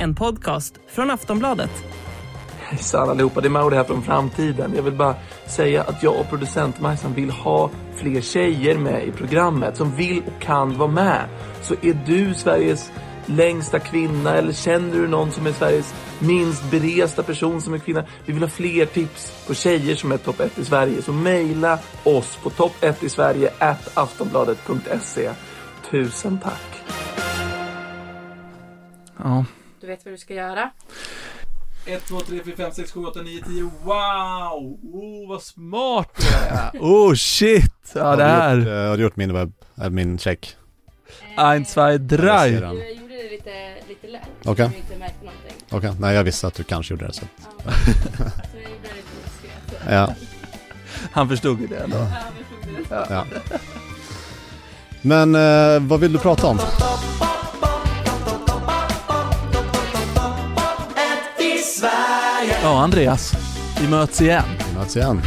En podcast från Aftonbladet. Hejsan allihopa, det är Mauri här från framtiden. Jag vill bara säga att jag och producent Majsan vill ha fler tjejer med i programmet som vill och kan vara med. Så är du Sveriges längsta kvinna eller känner du någon som är Sveriges minst beresta person som är kvinna? Vi vill ha fler tips på tjejer som är topp 1 i Sverige. Så mejla oss på topp 1 i Sverige at aftonbladet.se. Tusen tack. Ja. Vet vad du ska göra. 1, 2, 3, 4, 5, 6, 7, 8, 9, 10. Wow! Oh, vad smart du är! Oh shit! Ja, det Har du gjort, här. eh, har du gjort min webb, äh, min check? Ein, zwei, Jag drei. Du gjorde det lite, lite lätt. Okej. Inte märkte någonting. Okej, nej jag visste att du kanske gjorde det så. Ja. så jag gjorde det lite. Ja, Han förstod ju det ändå. Ja, vi tog det. ja. Men eh, vad vill du prata om? Ja, Andreas. Vi möts igen. Vi möts igen.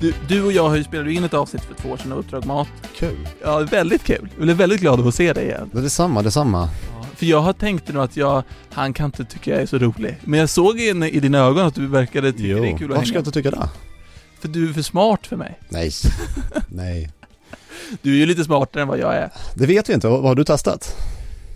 Du, du och jag har ju spelat in ett avsnitt för två år sedan av Uppdrag Mat. Kul. Ja, väldigt kul. Jag blev väldigt glad att se dig igen. Det är detsamma, detsamma. För jag har tänkt nu att jag, han kan inte tycka jag är så rolig. Men jag såg in i dina ögon att du verkade tycka det är kul att varför ska hänga. jag inte tycka det? För du är för smart för mig. Nej. Nej. Du är ju lite smartare än vad jag är. Det vet vi inte, vad vad har du testat?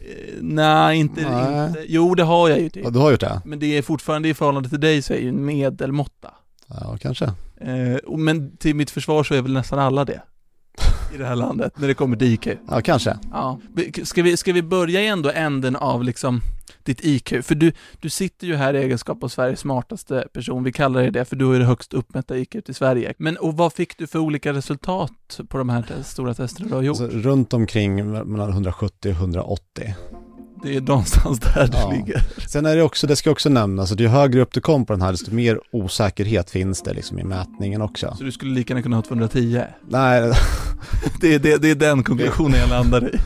Eh, nej, inte, Nej. inte. Jo, det har jag ju typ. Ja, du har gjort det? Men det är fortfarande i förhållande till dig så är ju en medelmåtta. Ja, kanske. Eh, men till mitt försvar så är väl nästan alla det. I det här landet, när det kommer till IQ. Ja, kanske. Ja. Ska vi, ska vi börja i ändå änden av liksom ditt IQ? För du, du sitter ju här i egenskap av Sveriges smartaste person, vi kallar det det, för du ju det högst uppmätta IQ i Sverige. Men och vad fick du för olika resultat på de här te- stora testerna du har gjort? Alltså, runt omkring mellan 170 och 180. Det är någonstans där Ja. det ligger. Sen är det också, det ska också nämnas, att ju högre upp du kom på den här, desto mer osäkerhet finns det liksom i mätningen också. Så du skulle lika gärna kunna ha 210? Nej, Det är, det, det är den konklusionen jag landar i.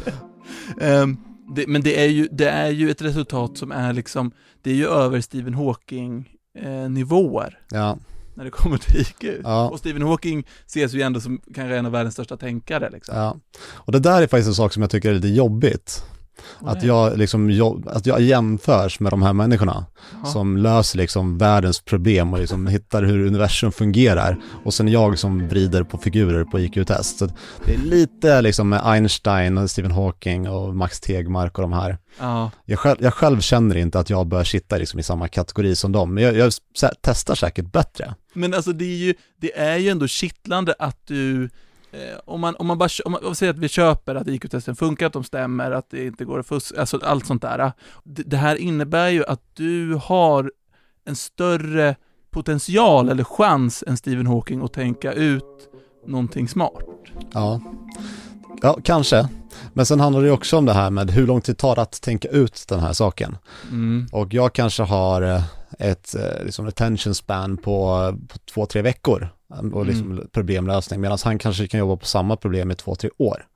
Ehm, det, men det är, ju, det är ju ett resultat som är liksom, det är ju över Stephen Hawking eh, nivåer ja, när det kommer till IQ. ja. Och Stephen Hawking ses ju ändå som kanske en av världens största tänkare liksom. Ja, och det där är faktiskt en sak som jag tycker är lite jobbigt. Att jag, liksom, jo- att jag jämförs med de här människorna Ja. som löser liksom världens problem och liksom hittar hur universum fungerar. Och sen jag som vrider på figurer på IQ-test. Så det är lite liksom med Einstein och Stephen Hawking och Max Tegmark och de här. Ja, Jag själv, jag själv känner inte att jag bör sitta liksom i samma kategori som dem, men jag, jag testar säkert bättre. men alltså det är ju, det är ju ändå kittlande att du eh, om man, om man bara, om man om man säger att vi köper att IQ-testen funkar, att de stämmer, att det inte går att fuska, alltså allt sånt där. Eh. Det, det här innebär ju att du har en större potential eller chans än Stephen Hawking att tänka ut någonting smart. Ja ja, kanske. Men sen handlar det också om det här med hur lång tid tar det att tänka ut den här saken. Mm. Och jag kanske har eh, ett eh, liksom attention span på, på två, tre veckor och liksom problemlösning, medan han kanske kan jobba på samma problem i två, tre år.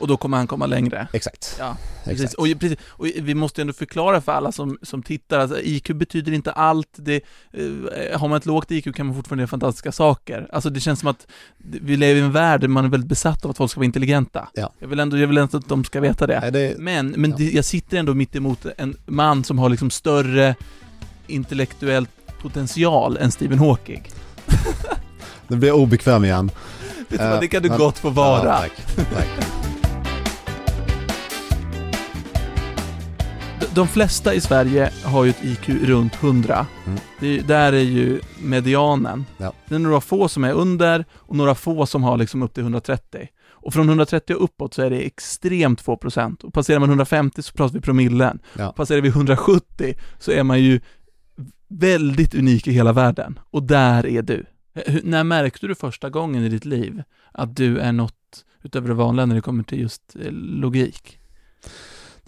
Och då kommer han komma längre. Exakt. Ja, precis. Exakt. Och, precis. och vi måste ändå förklara för alla som, som tittar, alltså IQ betyder inte allt, det, eh, har man ett lågt IQ kan man fortfarande göra fantastiska saker. Alltså det känns som att vi lever i en värld där man är väldigt besatt av att folk ska vara intelligenta. Ja. Jag vill ändå, jag vill ändå att de ska veta det. Nej, det, Men, men Ja. det, jag sitter ändå mitt emot en man som har liksom större intellektuell potential än Stephen Hawking. nu blir jag obekväm igen. Vad, Eh, det kan du men- gott få vara. Ja, tack. tack. De- flesta i Sverige har ju ett IQ runt 100. Mm. Det, är- där är ju medianen. Ja. Det är några få som är under och några få som har liksom upp till 130. Och från 130 och uppåt så är det extremt få procent. Och passerar man 150 så pratar vi promillen. Ja. Passerar vi 170 så är man ju väldigt unik i hela världen. Och där är du. Hur- när märkte du första gången i ditt liv att du är något utöver det vanliga när det kommer till just eh, logik?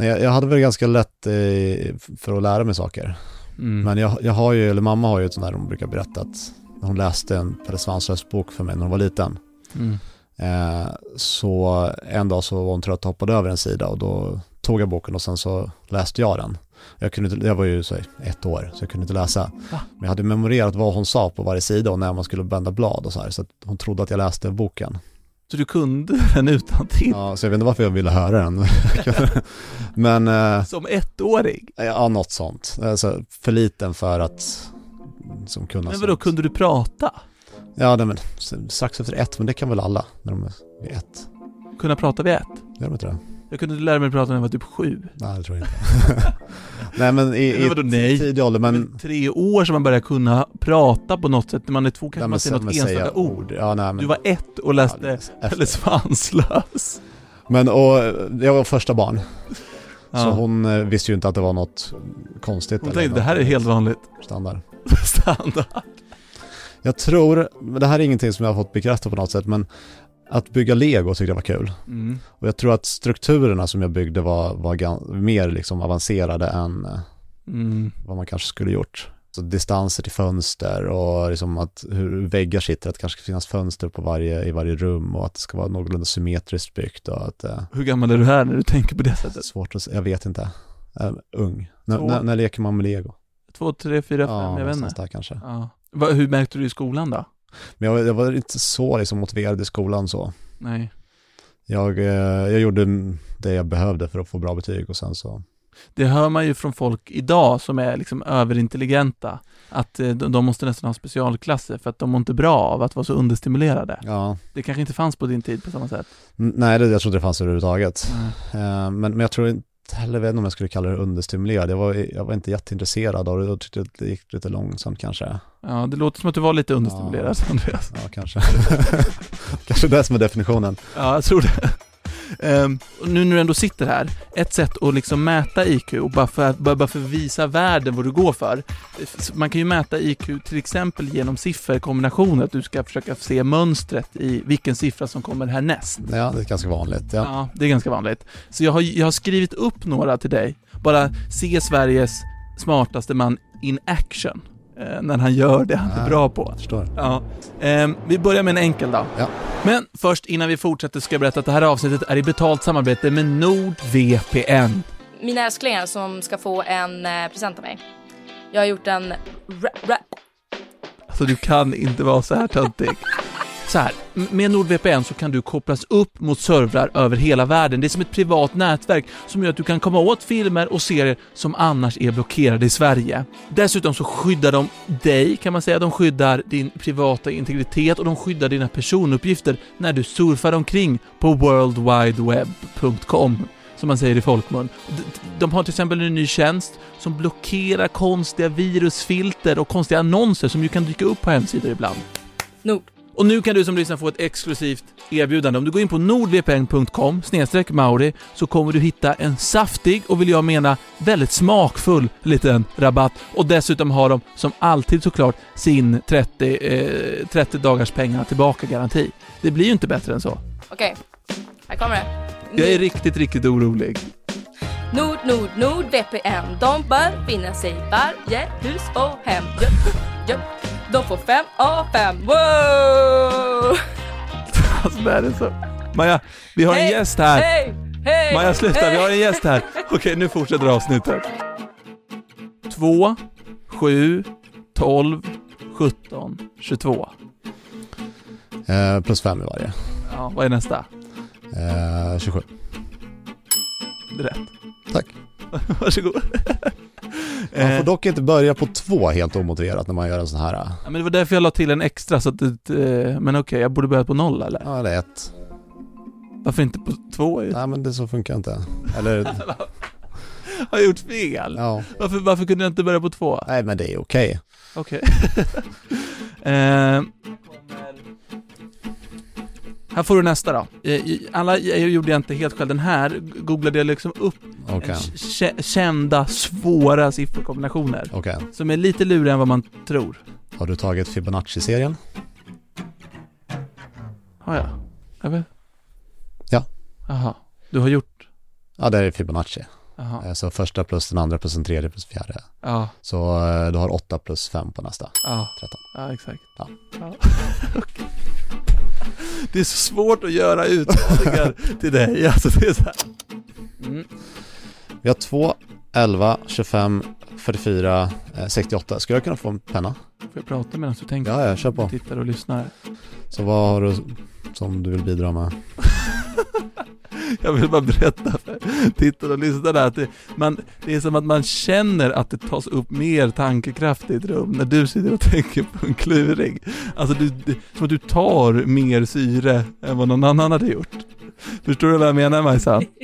Nej, jag, jag hade väl ganska lätt eh, för att lära mig saker. Mm. Men jag, jag har ju, eller mamma har ju ett sånt där hon brukar berätta att hon läste en Pelle Svanslös bok för mig när hon var liten. Mm. Eh, så en dag så var hon trött och hoppade över en sida och då tog jag boken och sen så läste jag den. Jag, kunde inte, jag var ju så ett år så jag kunde inte läsa. Va? Men jag hade memorerat vad hon sa på varje sida och när man skulle vända blad och så här. Så hon trodde att jag läste boken. Så du kunde den utan till Ja, så jag vet inte varför jag ville höra den. Men eh, som ettåring? ja, något sånt. Alltså, för liten för att som kunna Men vadå, sånt. kunde du prata? Ja, nej, men strax efter ett, men det kan väl alla när de är vid ett. Kunna prata vid ett? Gör de inte det? Jag kunde lära mig prata när jag var typ sju. Nej, det tror jag inte. nej, men i, Men vadå, nej? i tidig ålder, men... Men tre år som man börjar kunna prata på något sätt, när man är två kanske nej, man säger något enstaka säga ord. Ja, nej, men... Du var ett och ja, läste det- efter. eller svanslös. Men och, jag var första barn, Ja. så hon eh, visste ju inte att det var något konstigt. Hon eller tänkte, det här är helt vanligt. Standard. Standard. Jag tror, det här är ingenting som jag har fått bekräftat på något sätt, men att bygga lego tyckte jag var kul. Mm. Och jag tror att strukturerna som jag byggde var, var mer liksom avancerade än eh, Mm. vad man kanske skulle gjort. Så distanser till fönster och liksom att hur väggar sitter, att det kanske ska finnas fönster på varje, i varje rum och att det ska vara någorlunda symmetriskt byggt och att eh, Hur gammal är du här när du tänker på det sättet? svårt att, s- jag vet inte, äh, ung. När, när leker man med lego? Två, tre, fyra, fem, Ja, jag vet inte. där kanske. Ja. Va, hur märkte du i skolan då? Men jag, jag var inte så liksom motiverad i skolan så. Nej. Jag, eh, jag gjorde det jag behövde för att få bra betyg och sen så, Det hör man ju från folk idag som är liksom överintelligenta, att eh, de, måste nästan ha specialklasser för att de mår inte bra av att vara så understimulerade. ja. Det kanske inte fanns på din tid på samma sätt. Nej, det, jag trodde det fanns överhuvudtaget. Eh, Men, men jag tror inte heller, vet inte om jag skulle kalla det understimulerad. Jag var, jag var inte jätteintresserad av det och tyckte det gick lite långsamt kanske. Ja, det låter som att du var lite understimulerad, Andreas. Ja, kanske. kanske det som är definitionen. Ja, jag tror det. Och nu när du ändå sitter här, ett sätt att liksom mäta IQ, och bara för att, bara, bara för att visa världen vad du går för. Man kan ju mäta IQ till exempel genom sifferkombinationer, att du ska försöka se mönstret i vilken siffra som kommer härnäst. Ja, det är ganska vanligt. Ja. Ja, det är ganska vanligt. Så jag har, jag har skrivit upp några till dig. Bara se Sveriges smartaste man in action. Eh, när han gör det han är Ja. bra på. Jag förstår. Ja. Ehm, vi börjar med en enkel då. Ja. Men först innan vi fortsätter ska jag berätta att det här avsnittet är i betalt samarbete med NordVPN. Mina älsklingar som ska få en eh, present av mig. Jag har gjort en rap, rap. Alltså du kan inte vara så här töntig. Så här, med NordVPN så kan du kopplas upp mot servrar över hela världen. Det är som ett privat nätverk som gör att du kan komma åt filmer och serier som annars är blockerade i Sverige. Dessutom så skyddar de dig, kan man säga. De skyddar din privata integritet och de skyddar dina personuppgifter när du surfar omkring på worldwideweb.com som man säger i folkmun. De har till exempel en ny tjänst som blockerar konstiga virusfilter och konstiga annonser som ju kan dyka upp på hemsidor ibland. Nord. Och nu kan du som lyssnar få ett exklusivt erbjudande. Om du går in på nordvpn.com mauri så kommer du hitta en saftig och vill jag mena väldigt smakfull liten rabatt. Och dessutom har de som alltid såklart sin 30, eh, 30 dagars pengar tillbaka garanti. Det blir ju inte bättre än så. Okej, här kommer det. Jag är riktigt, riktigt orolig. Nord, Nord, Nord, VPN. De bör finnas i varje hus och hem. Jup, jup. De får fem av fem. Wow! Alltså det här är så... Maja, vi har en Hej, gäst här. Hej! Hej! Maja sluta, hej. vi har en gäst här. Okej, nu fortsätter avsnittet. 2, 7, 12, 17, 22. Eh, plus fem i varje. Ja, vad är nästa? Eh, 27. Det är rätt. Tack. Varsågod. Man Eh, får dock inte börja på två helt omotiverat när man gör en sån här. ja, men det var därför jag la till en extra så att det, eh, Men okej, jag borde börja på noll eller? Ja, eller ett. Varför inte på två? Nej, men det så funkar inte. Eller, Har jag gjort fel? ja. Varför, varför kunde jag inte börja på två? Nej, men det är okej. Okej. eh, här får du nästa då. Alla jag gjorde jag inte helt själv. Den här googlade jag liksom upp k- kända, svåra sifferkombinationer. Okej. Som är lite lurigare än vad man tror. Har du tagit Fibonacci-serien? Har jag? Jag vet. Ja. Jaha. Du har gjort? Ja, det är Fibonacci. Jaha. Eh, Så första plus den andra plus den tredje plus fjärde. Ja. Så eh, du har 8 plus 5 på nästa. Ja. 13. Ja, exakt. Ja. Okej. Det är så svårt att göra utmaningar till dig. Alltså det är så här. Mm. Vi har 2, 11, 25, 44, eh, 68. Skulle jag kunna få en penna? Får jag prata medan du tänker? Ja, ja, kör på. Tittar och lyssnar. Så vad har du som du vill bidra med? Jag vill bara berätta för tittare och lyssnare att det, man, det är som att man känner att det tas upp mer tankekraft i ett rum när du sitter och tänker på en kluring. Alltså du, det, som att du tar mer syre än vad någon annan hade gjort. Förstår du vad jag menar Majsan?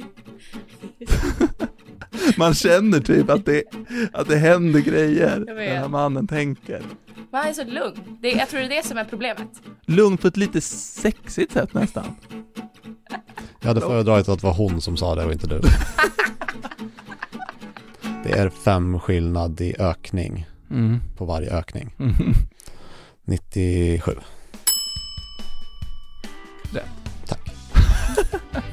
Man känner typ att det, att det händer grejer när den här mannen tänker. Man är så lugn. Det, jag tror det är det som är problemet. Lugn på ett lite sexigt sätt nästan. Jag hade föredragit att det var hon som sa det och inte du. Det är fem skillnad i ökning Mm. på varje ökning. Mm. 97. Rätt. Tack.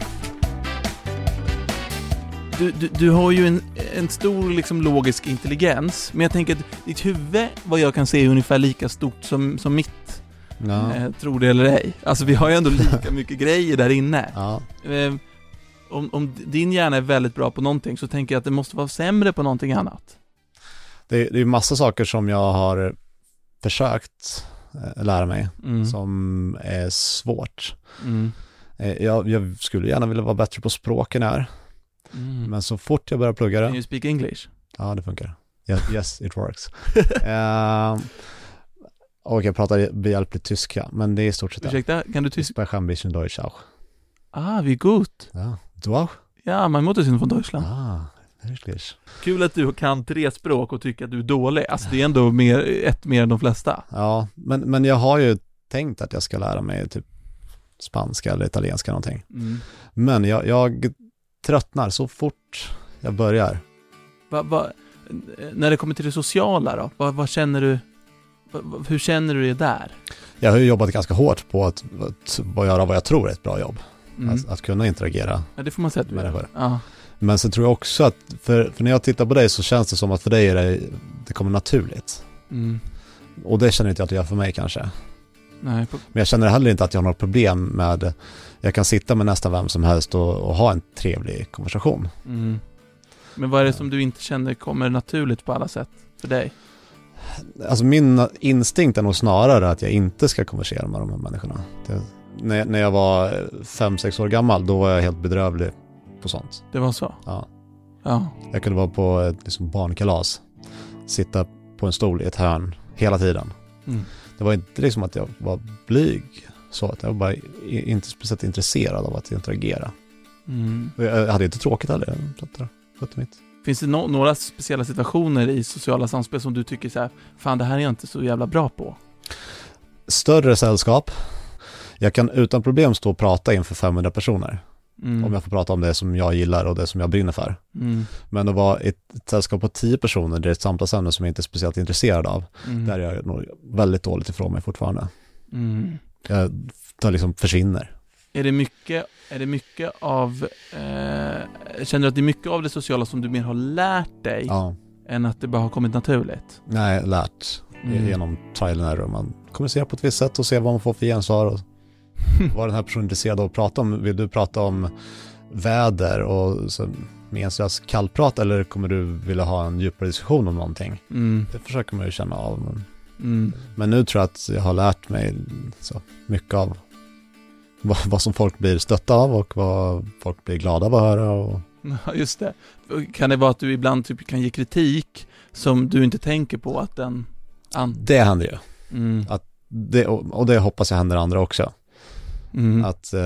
Du, du, du har ju en, en stor liksom logisk intelligens, men jag tänker att ditt huvud, vad jag kan se, är ungefär lika stort som, som mitt. Ja. Eh, tror det eller ej. Alltså vi har ju ändå lika mycket grejer där inne. ja. Eh, om, om din hjärna är väldigt bra på någonting så tänker jag att det måste vara sämre på någonting annat. Det, är- det är massa saker som jag har försökt eh, lära mig Mm. som är svårt. Mm. Eh, Jag, jag skulle gärna vilja vara bättre på språken här, Mm. men så fort jag börjar plugga Can det, you speak English? ja det funkar. Yes, yes it works. uh, och jag pratar behjälpligt tyska, men det är i stort sett det. Ursäkta, kan du tyska? Ich ein bisschen Deutsch auch. Ah, wie gut. Ja, du auch? Ja, mein Mutter sind von Deutschland. Ah, wirklich. Kul att du kan tre språk och tycker att du är dålig. Alltså det är ändå mer, ett mer än de flesta. Ja, men, men jag har ju tänkt att jag ska lära mig typ spanska eller italienska någonting. Mm. Men jag, jag tröttnar så fort jag börjar. Va, va, när det kommer till det sociala då, vad, vad känner du, va, va, hur känner du det där? Jag har ju jobbat ganska hårt på att, att, göra vad jag tror är ett bra jobb. Mm. Att, att kunna interagera. ja, det får man säga att du gör. Människor. Ja. Men sen tror jag också att, för, för när jag tittar på dig så känns det som att för dig är det, det kommer naturligt. Mm. Och det känner inte jag att det gör för mig kanske. Nej, Men jag känner heller inte att jag har något problem med, jag kan sitta med nästan vem som helst och, och ha en trevlig konversation. mm. Men vad är det som du inte känner kommer naturligt på alla sätt för dig? Alltså min instinkt är nog snarare att jag inte ska konversera med de här människorna. Det, när, när jag var fem sex år gammal, då var jag helt bedrövlig på sånt. Det var så? Ja. Ja. Jag kunde vara på ett liksom, barnkalas, sitta på en stol i ett hörn hela tiden. Mm. Det var inte liksom att jag var blyg, så att jag var bara inte speciellt intresserad av att interagera. Mm. Jag hade inte tråkigt heller, skötte mitt. Finns det no några speciella situationer i sociala samspel som du tycker så här, fan det här är jag inte så jävla bra på? Större sällskap, jag kan utan problem stå och prata inför 500 personer. Mm. Om jag får prata om det som jag gillar och det som jag brinner för. Mm. Men att vara ett, ett sällskap på 10 personer, det är ett samtalsämne som jag inte är speciellt intresserad av. Mm. Där är jag nog väldigt dåligt ifrån mig fortfarande. Mm. Jag tar liksom försvinner. Är det mycket, är det mycket av, eh, känner du att det är mycket av det sociala som du mer har lärt dig Ja, än att det bara har kommit naturligt? nej, lärt Mm. genom trial and error. Man kommunicerar på ett visst sätt och ser vad man får för gensvar. Och vad är den här personen intresserad av att prata om? Vill du prata om väder och så meningslös kallprat eller kommer du vilja ha en djupare diskussion om någonting? Mm. Det försöker man ju känna av. Men, Mm. men nu tror jag att jag har lärt mig så mycket av vad, vad som folk blir stötta av och vad folk blir glada av att höra. Och, just det. Kan det vara att du ibland typ kan ge kritik som du inte tänker på att den... An- det händer ju. mm. Det, och, och det hoppas jag händer andra också. Mm. Att eh,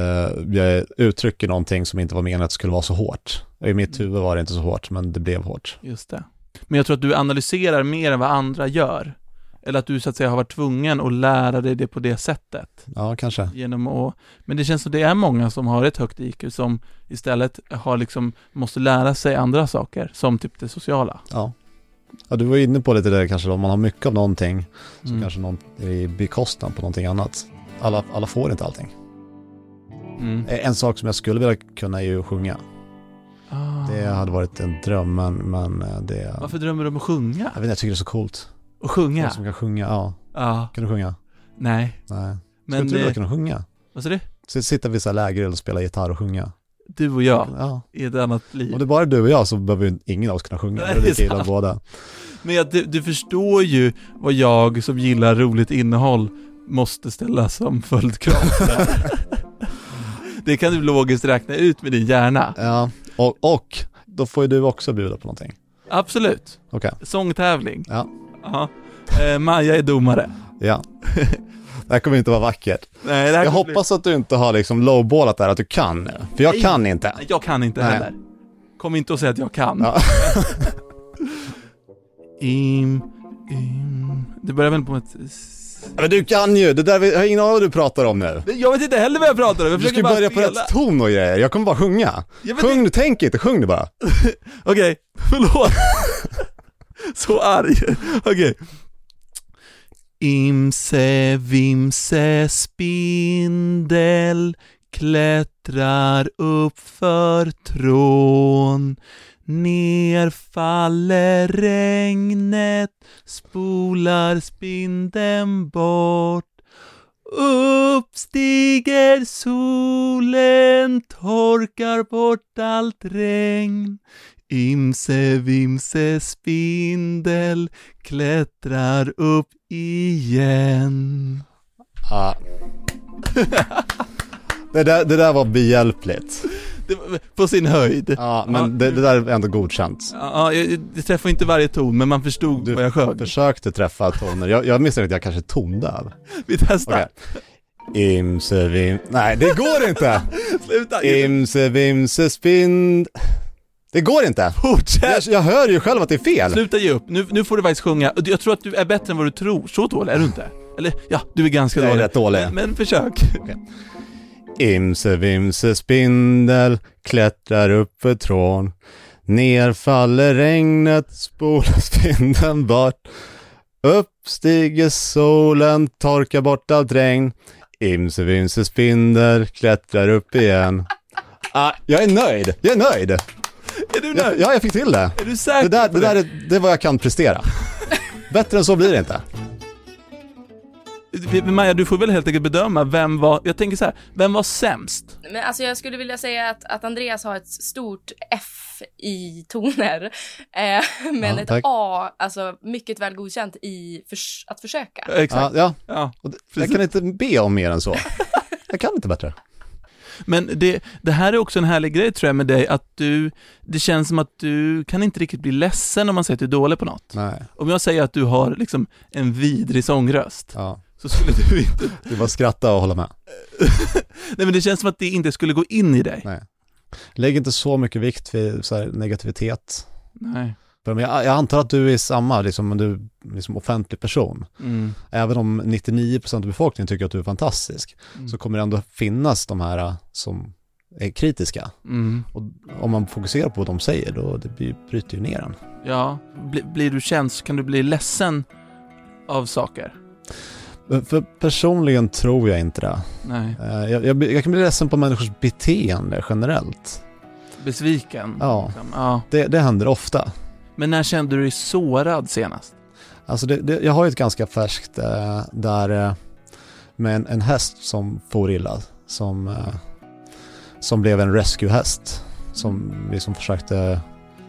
jag uttrycker någonting som inte var menat att skulle vara så hårt. I mitt huvud var det inte så hårt, men det blev hårt. Just det. Men jag tror att du analyserar mer än vad andra gör. Eller att du så att säga har varit tvungen att lära dig det på det sättet. Ja, kanske. Genom att, men det känns som det är många som har ett högt IQ som istället har liksom, måste lära sig andra saker, som typ det sociala. Ja. ja, du var inne på lite det kanske, om man har mycket av någonting så Mm. kanske någon är i bekostnad på någonting annat. Alla, alla får inte allting. Mm. En sak som jag skulle vilja kunna är ju att sjunga. Ah. Det hade varit en dröm, men, men eh, det... Varför drömmer du om att sjunga? Jag vet inte, jag tycker det är så coolt. Och sjunga? Folk som kan sjunga, ja. Ja. Kan du sjunga? Nej. Nej. Men, Skulle du vilja eh, kunna sjunga? vad sa du? Så sitta vid så här lägereld och spela gitarr och sjunga. Du och jag Ja. i ett annat liv. Om det bara är du och jag så behöver ju ingen av oss kunna sjunga. Nej, Det är lika illa båda. Men du, du förstår ju vad jag som gillar roligt innehåll måste ställa som följdkrav. det kan du logiskt räkna ut med din hjärna. Ja, och, och då får ju du också bjuda på någonting. Absolut. Okej, Sångtävling. ja. Eh, Maja är domare. Ja. Det här kommer inte vara vackert. Nej, det här Jag kommer hoppas att du inte har liksom lowballat där att du kan nu. För jag Nej. kan inte. Jag kan inte Nej. heller. Kom inte och säg att jag kan. Ja. Im, im. Det börjar väl på ett... Men du kan ju, det där, jag har ingen aning vad du pratar om nu. Jag vet inte heller vad jag pratar om, jag Du ska ju bara börja på spela. rätt ton och grejer. Jag kommer bara sjunga. Sjung, du tänk inte, sjung det bara. Okej, förlåt. Så arg. Okej. Imse vimse spindel klättrar upp för trån Ner faller regnet, spolar spindeln bort upp stiger solen, torkar bort allt regn Imse vimse spindel klättrar upp igen Ah. Det där, det där var behjälpligt. På sin höjd. Ja, men det, det där är ändå godkänt. Ja, jag, det träffar inte varje ton, men man förstod Du vad jag sjöng. försökte träffa toner. Jag, jag misstänker att jag kanske är tondöv. Vi testar. Okej. Imse vim... Nej, det går inte! Sluta! Imse vimse spind... Det går inte! Jag, Fortsätt! jag hör ju själv att det är fel. Sluta ge upp, nu, nu får du faktiskt sjunga. Jag tror att du är bättre än vad du tror. Så dålig är du inte. Eller ja, du är ganska Jag är dålig. rätt dålig. Men, men försök. Imse vimse spindel klättrar upp för trån. Ner faller regnet, spolar spindeln bort. Upp stiger solen, torkar bort allt regn. Imse vimse spindel klättrar upp igen. Ah, jag är nöjd, jag är nöjd. Är du nöjd? ja, jag fick till det. Är du säker Det där, det där är, det är vad jag kan prestera. Bättre än så blir det inte. Maja, du får väl helt enkelt bedöma vem var, jag tänker så här, vem var sämst? Men alltså jag skulle vilja säga att, att Andreas har ett stort F i toner. Eh, men Ja, ett tack. A, alltså mycket väl godkänt i förs- att försöka. Ja, Exakt. ja. Ja. Det- Jag kan inte be om mer än så. Jag kan inte bättre. Men det, det här är också en härlig grej tror jag med dig, att du, det känns som att du kan inte riktigt bli ledsen om man säger att du är dålig på något. Nej, Om jag säger att du har liksom en vidrig sångröst, ja. Så skulle du inte, Du bara skratta och hålla med. nej men det känns som att det inte skulle gå in i dig. Nej. Lägg inte så mycket vikt vid så negativitet. Nej. Jag, jag antar att du är samma, liksom, om du liksom offentlig person. Mm. Även om 99% av befolkningen tycker att du är fantastisk, Mm. så kommer det ändå finnas de här äh, som är kritiska. Mm. Och om man fokuserar på vad de säger, då det blir, bryter ju ner en. Ja, bli, blir du käns, kan du bli ledsen av saker? För personligen tror jag inte det. Nej. Eh, Jag, jag, jag kan bli ledsen på människors beteende generellt. Besviken? Ja. liksom. ja. Det, det händer ofta. Men när kände du dig sårad senast? Alltså det, det, jag har ju ett ganska färskt eh, där eh, med en, en häst som for illa. Som, eh, som blev en rescuehäst. Som vi som försökte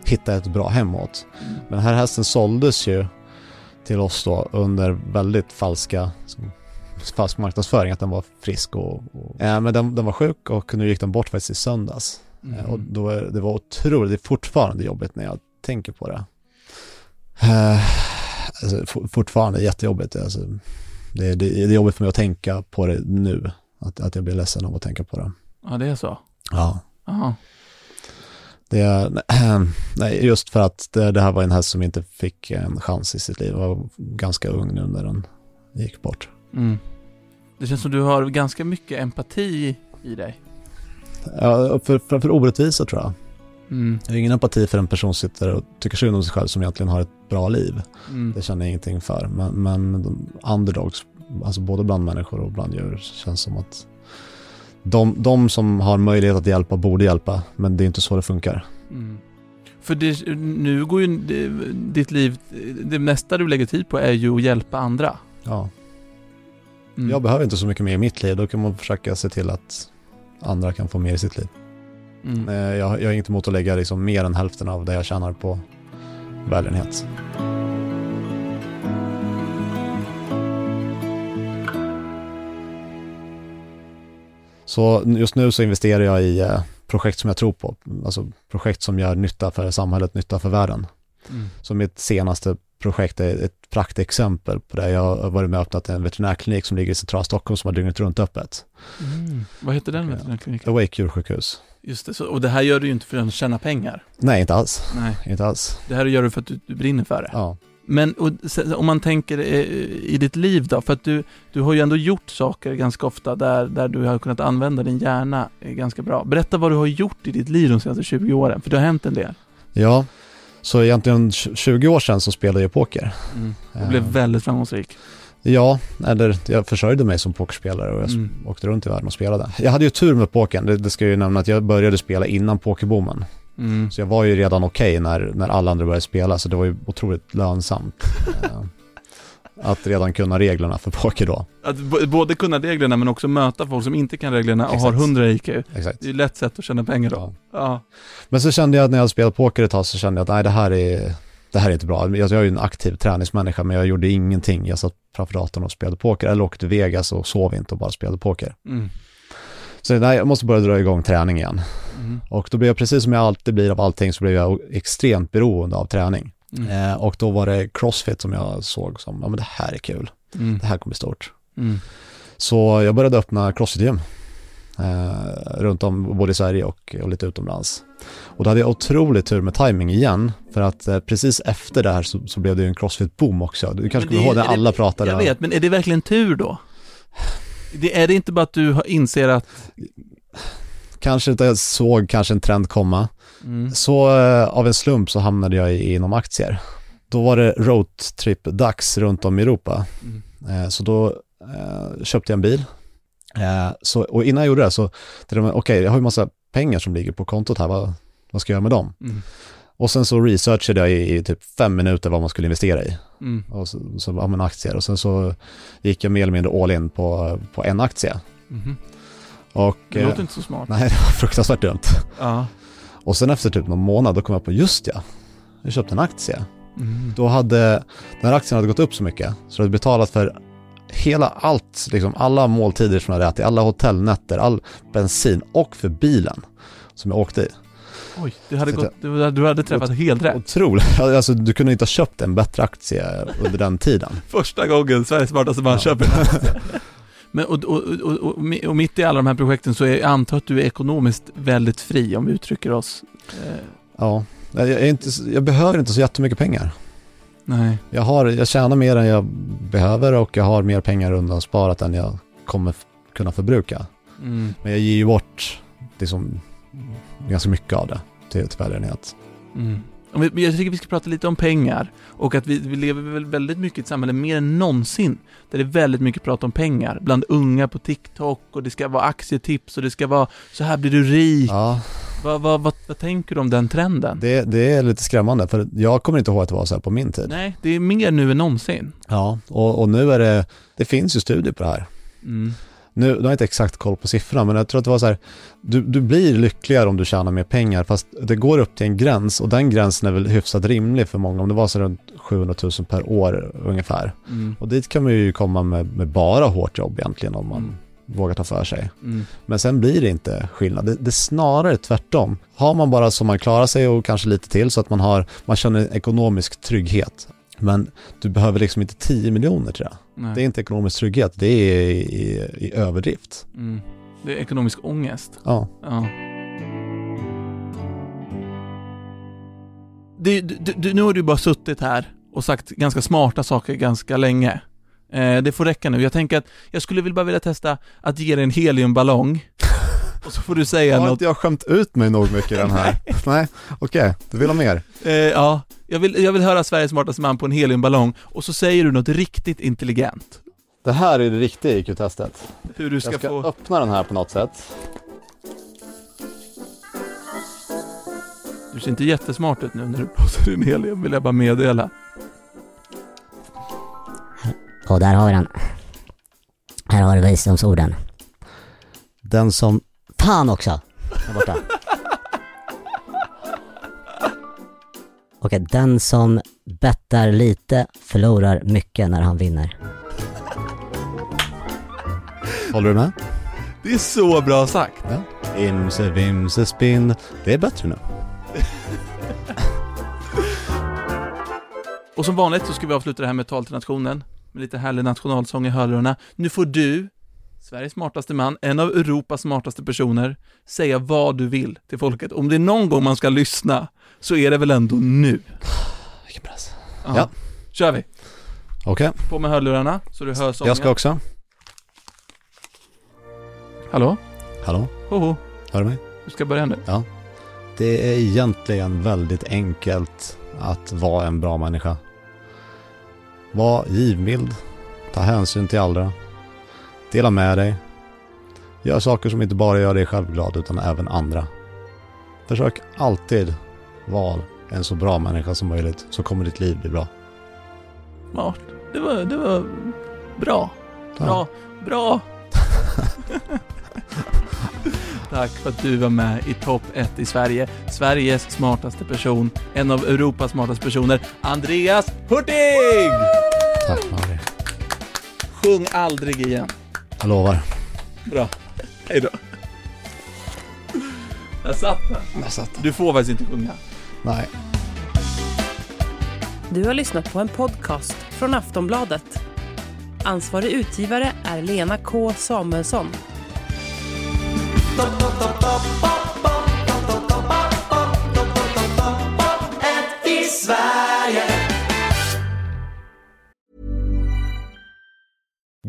hitta ett bra hem åt. Men den här hästen såldes ju till oss då under väldigt falska falsk marknadsföring att den var frisk och, och eh, men den, den var sjuk och nu gick den bort faktiskt i söndags. Eh, Och då, är- det var otroligt, det är fortfarande jobbigt när jag tänker på det. Eh, alltså, for- fortfarande jättejobbigt. Alltså, det, det, det är jobbigt för mig att tänka på det nu. Att, att jag blir ledsen av att tänka på det. Ja, det är så? Ja. Jaha. Det, nej, just för att det, det här var en häst som inte fick en chans i sitt liv. Jag var ganska ung nu när den gick bort. Mm. Det känns som du har ganska mycket empati i dig. Ja, för, för, för orättvisa tror jag. Mm. Jag har ingen empati för en person som sitter och tycker synd om sig själv som egentligen har ett bra liv. Mm. Det känner jag ingenting för. Men, men de underdogs, alltså både bland människor och bland djur, känns som att de, de som har möjlighet att hjälpa borde hjälpa, men det är inte så det funkar. Mm. För det, nu går ju ditt liv, det mesta du lägger tid på är ju att hjälpa andra. Ja. Mm. Jag behöver inte så mycket mer i mitt liv, då kan man försöka se till att andra kan få mer i sitt liv. Mm. Eh, Jag, jag har inget emot att lägga liksom mer än hälften av det jag tjänar på välgörenhet. Så just nu så investerar jag i eh, projekt som jag tror på, alltså projekt som gör nytta för samhället, nytta för världen. Mm. Så mitt senaste projekt är ett praktexempel på det. Jag har varit med och öppnat en veterinärklinik som ligger i centrala Stockholm som har dygnet runt öppet. Mm. Vad heter den Och, veterinärkliniken? Awake djursjukhus. Just det, så, och det här gör du ju inte för att tjäna pengar. Nej, inte alls. Nej, Inte alls. det här gör du för att du, du brinner för det. Ja. Men och, om man tänker eh, i ditt liv då, för att du, du har ju ändå gjort saker ganska ofta där, där du har kunnat använda din hjärna eh, ganska bra. Berätta vad du har gjort i ditt liv de senaste 20 åren, för det har hänt en del. Ja, så egentligen tj- 20 år sedan så spelade jag poker. Mm. Eh, Du blev väldigt framgångsrik. Ja, eller jag försörjde mig som pokerspelare och jag mm. åkte runt i världen och spelade. Jag hade ju tur med pokern, det, det ska jag ju nämna att jag började spela innan pokerboomen. Mm. Så jag var ju redan okej när, när alla andra började spela, så det var ju otroligt lönsamt. eh, att redan kunna reglerna för poker då. Att både kunna reglerna men också möta folk som inte kan reglerna och Exakt. har 100 IQ. Exakt. Det är ju ett lätt sätt att tjäna pengar då. Ja. Ja. Men så kände jag när jag spelat poker ett tag så kände jag att nej det här är, det här är inte bra. Jag, jag är ju en aktiv träningsmänniska men jag gjorde ingenting. Jag satt framför datorn och spelade poker eller åkte till Vegas och sov inte och bara spelade poker. Mm. Så nej, jag måste börja dra igång träning igen. Mm. Och då blev jag precis som jag alltid blir av allting så blev jag extremt beroende av träning. Mm. Eh, och då var det crossfit som jag såg som, ja men det här är kul. Mm. Det här kommer bli stort. Mm. Så jag började öppna crossfit-gym. Eh, runt om både i Sverige och, och lite utomlands. Och då hade jag otroligt tur med timing igen. För att eh, precis efter det här så, så blev det ju en crossfit-boom också. Du kanske kommer ihåg är när alla pratade. Jag vet, men är det verkligen tur då? Det, är det inte bara att du inser att... Kanske inte såg kanske en trend komma. Mm. Så eh, av en slump så hamnade jag i, inom aktier. Då var det roadtrip-dags runt om i Europa. Mm. Eh, så då eh, köpte jag en bil. Eh, så, och innan jag gjorde det så tänkte jag, okej, jag har ju massa pengar som ligger på kontot här, vad, vad ska jag göra med dem? Mm. Och sen så researchade jag i, i typ fem minuter vad man skulle investera i. Mm. Och så, så ja, men aktier. Och sen så gick jag mer eller mindre all in på, på en aktie. Mhm. Och, Det eh, låter inte så smart. nej, det var fruktansvärt dumt. Ja. Och sen efter typ någon månad då kom jag på, just ja, jag köpte en aktie. Mm. Då hade, den här aktien hade gått upp så mycket så jag hade betalat för hela allt, liksom alla måltider som jag hade ätit, alla hotellnätter, all bensin och för bilen som jag åkte i. Oj, det hade gått, du, du hade träffat helt rätt. Otroligt, alltså du kunde inte ha köpt en bättre aktie under den tiden. Första gången Sveriges smartaste man Ja. köper en aktie. Men och, och, och, och, mitt i alla de här projekten så är jag antar att du är ekonomiskt väldigt fri om vi uttrycker oss. Eh, Ja, jag, inte, jag behöver inte så jättemycket pengar. nej. Jag, har, jag tjänar mer än jag behöver och jag har mer pengar undansparat än jag kommer kunna förbruka. Mm. Men jag ger ju bort liksom, ganska mycket av det till, välgörenhet. Mm. Jag tycker vi ska prata lite om pengar och att vi, vi lever väl väldigt mycket i ett samhälle, mer än någonsin, där det är väldigt mycket prat om pengar. Bland unga på TikTok och det ska vara aktietips och det ska vara så här blir du rik. Ja, Vad, vad, vad, vad tänker du om den trenden? det, det är lite skrämmande för jag kommer inte ihåg att det var så här på min tid. Nej, det är mer nu än någonsin. Ja, och, och nu är det, det finns ju studier på det här. Mm. Nu, har jag inte exakt koll på siffrorna, men jag tror att det var så här, du, du blir lyckligare om du tjänar mer pengar, fast det går upp till en gräns och den gränsen är väl hyfsat rimlig för många, om det var så runt 700 000 per år ungefär. Mm. Och dit kan man ju komma med, med bara hårt jobb egentligen om man Mm. vågar ta för sig. Mm. Men sen blir det inte skillnad, det, det är snarare tvärtom. Har man bara så man klarar sig och kanske lite till så att man har, man känner ekonomisk trygghet. Men du behöver liksom inte 10 miljoner till det. Nej. Det är inte ekonomisk trygghet, det är i, i, i överdrift. Mm. Det är ekonomisk ångest. Ja. Ja. Du, du, du, nu har du bara suttit här och sagt ganska smarta saker ganska länge. Eh, det får räcka nu. Jag tänker att jag skulle bara vilja testa att ge dig en heliumballong. Och så får du säga Har något. inte jag skämt ut mig nog mycket i den här? Nej, okej, du vill ha mer? Eh, ja, jag vill, jag vill höra Sveriges smartaste man på en heliumballong och så säger du något riktigt intelligent. Det här är det riktiga IQ-testet. Hur du ska, Jag ska få... öppna den här på något sätt. Du ser inte jättesmart ut nu när du pratar in helium, vill jag bara meddela. Och där har vi den. Här har du visdomsorden. Den som... Fan också! Där borta. Okej, den som bettar lite förlorar mycket när han vinner. Håller du med? Det är så bra sagt. Ja. Imse vimse spinn. Det är bättre nu. Och som vanligt så ska vi avsluta det här med tal till nationen, med lite härlig nationalsång i hörlurarna. Nu får du, Sveriges smartaste man, en av Europas smartaste personer, säga vad du vill till folket. Om det är någon gång man ska lyssna, så är det väl ändå nu. Vilken press. Ja. Ja. Kör vi. Okej, På med hörlurarna, så du hör sången. jag ska också. Hallå? Hallå? Hoho. Hör du mig? Du ska börja nu. Det är egentligen väldigt enkelt att vara en bra människa. Var givmild. Ta hänsyn till andra. Dela med dig. Gör saker som inte bara gör dig själv glad utan även andra. Försök alltid vara en så bra människa som möjligt så kommer ditt liv bli bra. Smart. Det var, det var bra. Ja. Bra. Bra. Tack för att du var med i topp 1 i Sverige. Sveriges smartaste person, en av Europas smartaste personer, Andreas Hurtig! Tack Marie. Sjung aldrig igen. Jag lovar. Bra. Hej då. Jag satt den. Jag satt. Du får faktiskt inte sjunga. Nej. Du har lyssnat på en podcast från Aftonbladet. Ansvarig utgivare är Lena K Samuelsson.